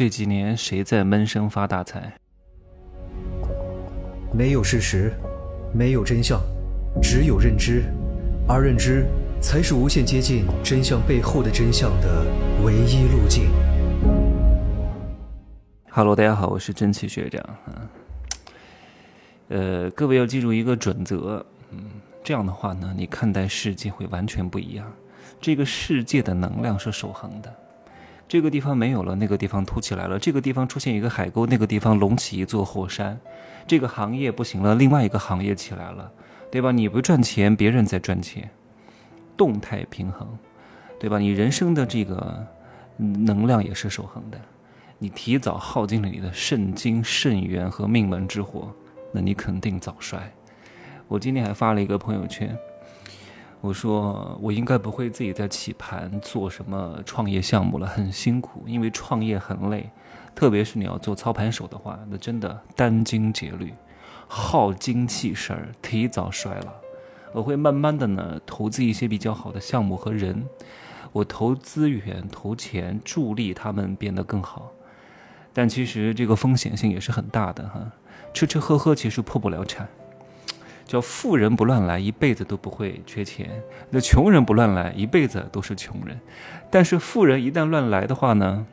这几年谁在闷声发大财？没有事实，没有真相，只有认知，而认知才是无限接近真相背后的真相的唯一路径。Hello，大家好，我是真气学长。嗯，呃，各位要记住一个准则，嗯，这样的话呢，你看待世界会完全不一样。这个世界的能量是守恒的。这个地方没有了，那个地方凸起来了；这个地方出现一个海沟，那个地方隆起一座火山。这个行业不行了，另外一个行业起来了，对吧？你不赚钱，别人在赚钱，动态平衡，对吧？你人生的这个能量也是守恒的。你提早耗尽了你的肾精、肾元和命门之火，那你肯定早衰。我今天还发了一个朋友圈。我说，我应该不会自己在起盘做什么创业项目了，很辛苦，因为创业很累，特别是你要做操盘手的话，那真的殚精竭虑，耗精气神儿，提早衰老。我会慢慢的呢，投资一些比较好的项目和人，我投资源、投钱，助力他们变得更好。但其实这个风险性也是很大的哈，吃吃喝喝其实破不了产。叫富人不乱来，一辈子都不会缺钱；那穷人不乱来，一辈子都是穷人。但是富人一旦乱来的话呢，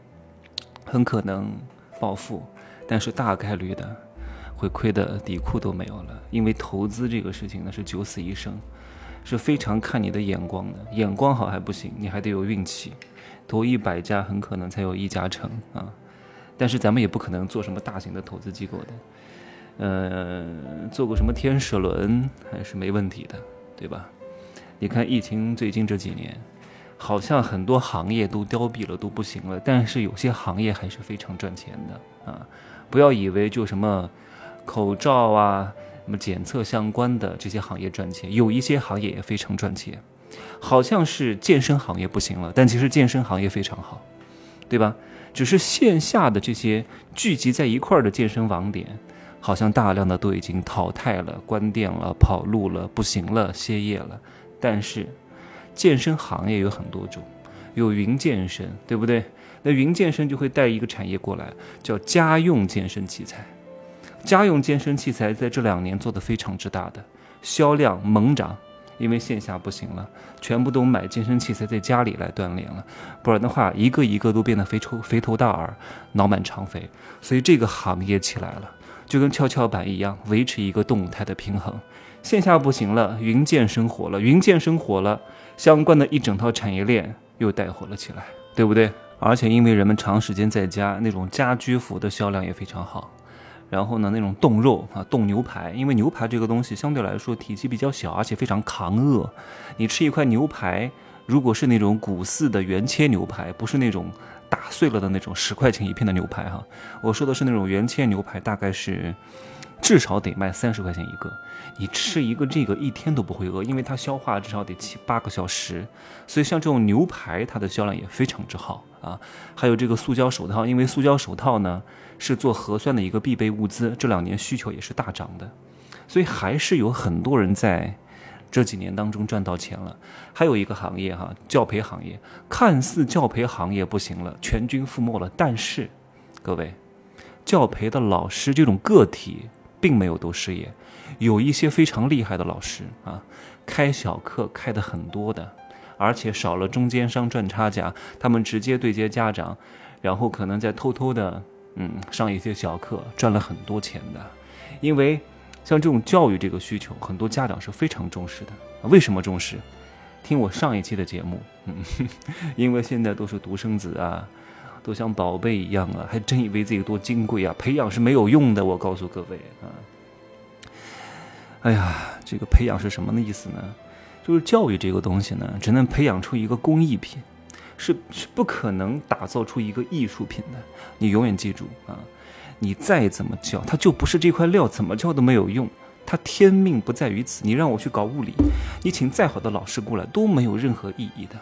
很可能暴富，但是大概率的会亏得底裤都没有了。因为投资这个事情呢是九死一生，是非常看你的眼光的。眼光好还不行，你还得有运气。投一百家，很可能才有一家成啊。但是咱们也不可能做什么大型的投资机构的。呃，做过什么天使轮还是没问题的，对吧？你看疫情最近这几年，好像很多行业都凋敝了，都不行了。但是有些行业还是非常赚钱的啊！不要以为就什么口罩啊、什么检测相关的这些行业赚钱，有一些行业也非常赚钱。好像是健身行业不行了，但其实健身行业非常好，对吧？只是线下的这些聚集在一块儿的健身网点。好像大量的都已经淘汰了、关店了、跑路了、不行了、歇业了。但是，健身行业有很多种，有云健身，对不对？那云健身就会带一个产业过来，叫家用健身器材。家用健身器材在这两年做的非常之大的，销量猛涨，因为线下不行了，全部都买健身器材在家里来锻炼了。不然的话，一个一个都变得肥头肥头大耳、脑满肠肥。所以这个行业起来了。就跟跷跷板一样，维持一个动态的平衡。线下不行了，云健身火了，云健身火了，相关的一整套产业链又带火了起来，对不对？而且因为人们长时间在家，那种家居服的销量也非常好。然后呢，那种冻肉啊，冻牛排，因为牛排这个东西相对来说体积比较小，而且非常抗饿。你吃一块牛排，如果是那种古四的原切牛排，不是那种。碎了的那种十块钱一片的牛排哈，我说的是那种原切牛排，大概是至少得卖三十块钱一个。你吃一个这个一天都不会饿，因为它消化至少得七八个小时。所以像这种牛排，它的销量也非常之好啊。还有这个塑胶手套，因为塑胶手套呢是做核酸的一个必备物资，这两年需求也是大涨的，所以还是有很多人在。这几年当中赚到钱了，还有一个行业哈，教培行业，看似教培行业不行了，全军覆没了。但是，各位，教培的老师这种个体并没有都失业，有一些非常厉害的老师啊，开小课开的很多的，而且少了中间商赚差价，他们直接对接家长，然后可能再偷偷的嗯上一些小课，赚了很多钱的，因为。像这种教育这个需求，很多家长是非常重视的。为什么重视？听我上一期的节目，嗯，因为现在都是独生子啊，都像宝贝一样啊，还真以为自己多金贵啊，培养是没有用的。我告诉各位啊，哎呀，这个培养是什么的意思呢？就是教育这个东西呢，只能培养出一个工艺品，是是不可能打造出一个艺术品的。你永远记住啊。你再怎么教，他就不是这块料，怎么教都没有用。他天命不在于此。你让我去搞物理，你请再好的老师过来都没有任何意义的。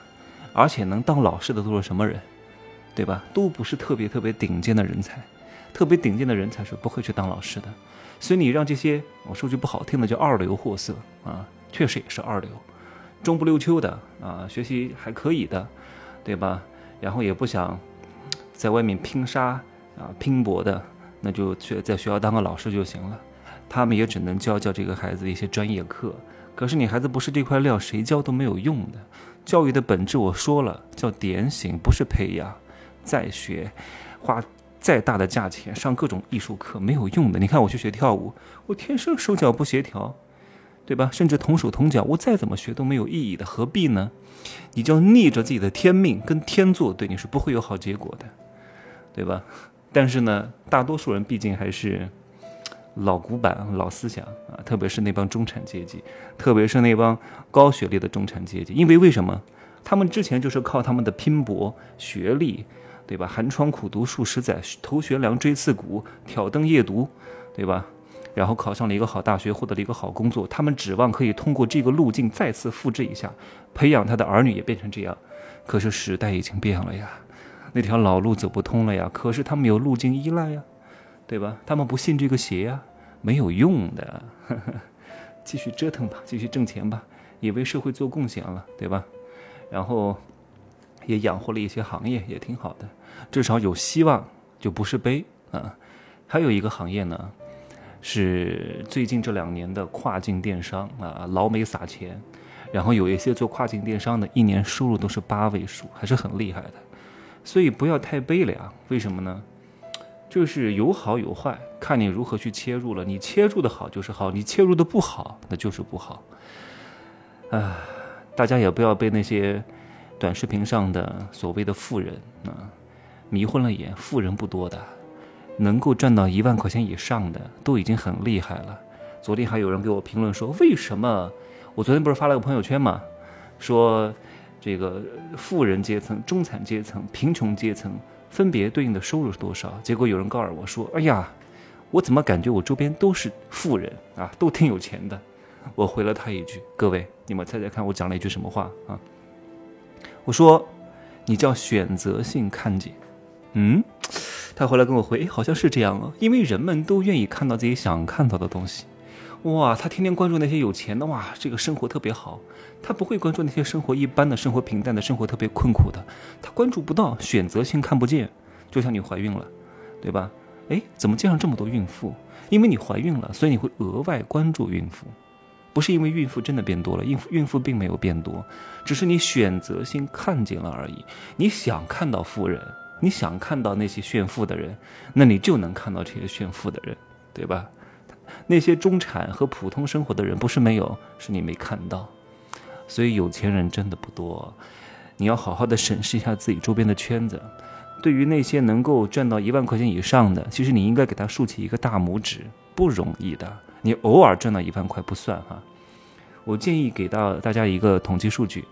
而且能当老师的都是什么人，对吧？都不是特别特别顶尖的人才，特别顶尖的人才是不会去当老师的。所以你让这些，我说句不好听的叫二流货色啊，确实也是二流，中不溜秋的啊，学习还可以的，对吧？然后也不想在外面拼杀。啊，拼搏的，那就去在学校当个老师就行了。他们也只能教教这个孩子一些专业课。可是你孩子不是这块料，谁教都没有用的。教育的本质我说了，叫点醒，不是培养。再学，花再大的价钱上各种艺术课没有用的。你看我去学跳舞，我天生手脚不协调，对吧？甚至同手同脚，我再怎么学都没有意义的，何必呢？你就逆着自己的天命跟天作对，你是不会有好结果的，对吧？但是呢，大多数人毕竟还是。老古板、老思想啊，特别是那帮中产阶级，特别是那帮高学历的中产阶级，因为为什么？他们之前就是靠他们的拼搏、学历，对吧？寒窗苦读数十载，头悬梁锥刺股，挑灯夜读，对吧？然后考上了一个好大学，获得了一个好工作，他们指望可以通过这个路径再次复制一下，培养他的儿女也变成这样。可是时代已经变了呀，那条老路走不通了呀。可是他们有路径依赖呀。对吧？他们不信这个邪呀，没有用的，继续折腾吧，继续挣钱吧，也为社会做贡献了，对吧？然后也养活了一些行业，也挺好的，至少有希望，就不是悲啊。还有一个行业呢，是最近这两年的跨境电商啊，老美撒钱，然后有一些做跨境电商的，一年收入都是八位数，还是很厉害的。所以不要太悲凉，为什么呢？就是有好有坏，看你如何去切入了。你切入的好就是好，你切入的不好那就是不好。啊，大家也不要被那些短视频上的所谓的富人啊迷昏了眼。富人不多的，能够赚到一万块钱以上的都已经很厉害了。昨天还有人给我评论说，为什么我昨天不是发了个朋友圈吗？说这个富人阶层、中产阶层、贫穷阶层。分别对应的收入是多少？结果有人告诉我说：“哎呀，我怎么感觉我周边都是富人啊，都挺有钱的。”我回了他一句：“各位，你们猜猜看，我讲了一句什么话啊？”我说：“你叫选择性看见。”嗯，他回来跟我回：“，好像是这样啊，因为人们都愿意看到自己想看到的东西。”哇，他天天关注那些有钱的，哇，这个生活特别好。他不会关注那些生活一般的生活平淡的生活特别困苦的，他关注不到，选择性看不见。就像你怀孕了，对吧？哎，怎么街上这么多孕妇？因为你怀孕了，所以你会额外关注孕妇，不是因为孕妇真的变多了，孕妇孕妇并没有变多，只是你选择性看见了而已。你想看到富人，你想看到那些炫富的人，那你就能看到这些炫富的人，对吧？那些中产和普通生活的人不是没有，是你没看到。所以有钱人真的不多，你要好好的审视一下自己周边的圈子。对于那些能够赚到一万块钱以上的，其实你应该给他竖起一个大拇指，不容易的。你偶尔赚到一万块不算哈。我建议给到大家一个统计数据，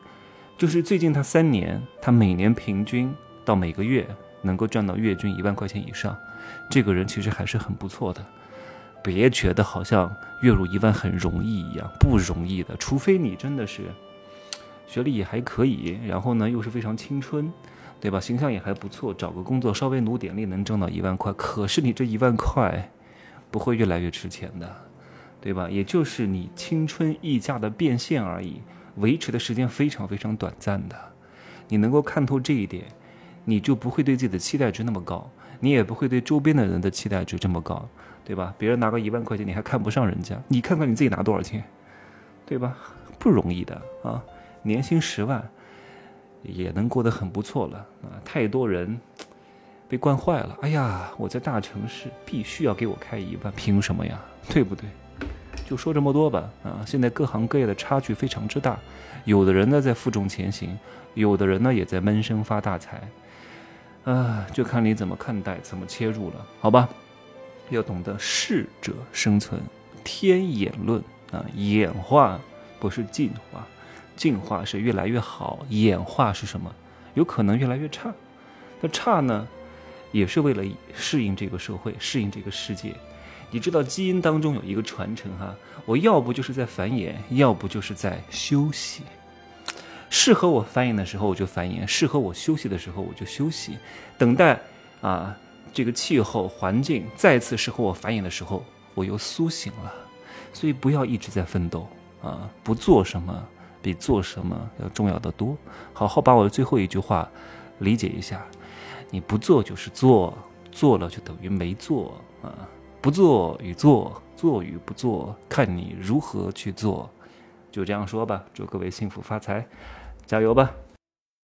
就是最近他三年，他每年平均到每个月能够赚到月均一万块钱以上，这个人其实还是很不错的。别觉得好像月入一万很容易一样，不容易的。除非你真的是学历也还可以，然后呢又是非常青春，对吧？形象也还不错，找个工作稍微努点力能挣到一万块。可是你这一万块不会越来越值钱的，对吧？也就是你青春溢价的变现而已，维持的时间非常非常短暂的。你能够看透这一点，你就不会对自己的期待值那么高，你也不会对周边的人的期待值这么高。对吧？别人拿个一万块钱，你还看不上人家，你看看你自己拿多少钱，对吧？不容易的啊！年薪十万也能过得很不错了啊！太多人被惯坏了。哎呀，我在大城市必须要给我开一万，凭什么呀？对不对？就说这么多吧啊！现在各行各业的差距非常之大，有的人呢在负重前行，有的人呢也在闷声发大财，啊，就看你怎么看待，怎么切入了，好吧？要懂得适者生存，天演论啊，演化不是进化，进化是越来越好，演化是什么？有可能越来越差。那差呢，也是为了适应这个社会，适应这个世界。你知道基因当中有一个传承哈，我要不就是在繁衍，要不就是在休息。适合我繁衍的时候我就繁衍，适合我休息的时候我就休息，等待啊。这个气候环境再次适合我繁衍的时候，我又苏醒了。所以不要一直在奋斗啊！不做什么比做什么要重要的多。好好把我的最后一句话理解一下：你不做就是做，做了就等于没做啊，不做与做，做与不做，看你如何去做。就这样说吧，祝各位幸福发财，加油吧！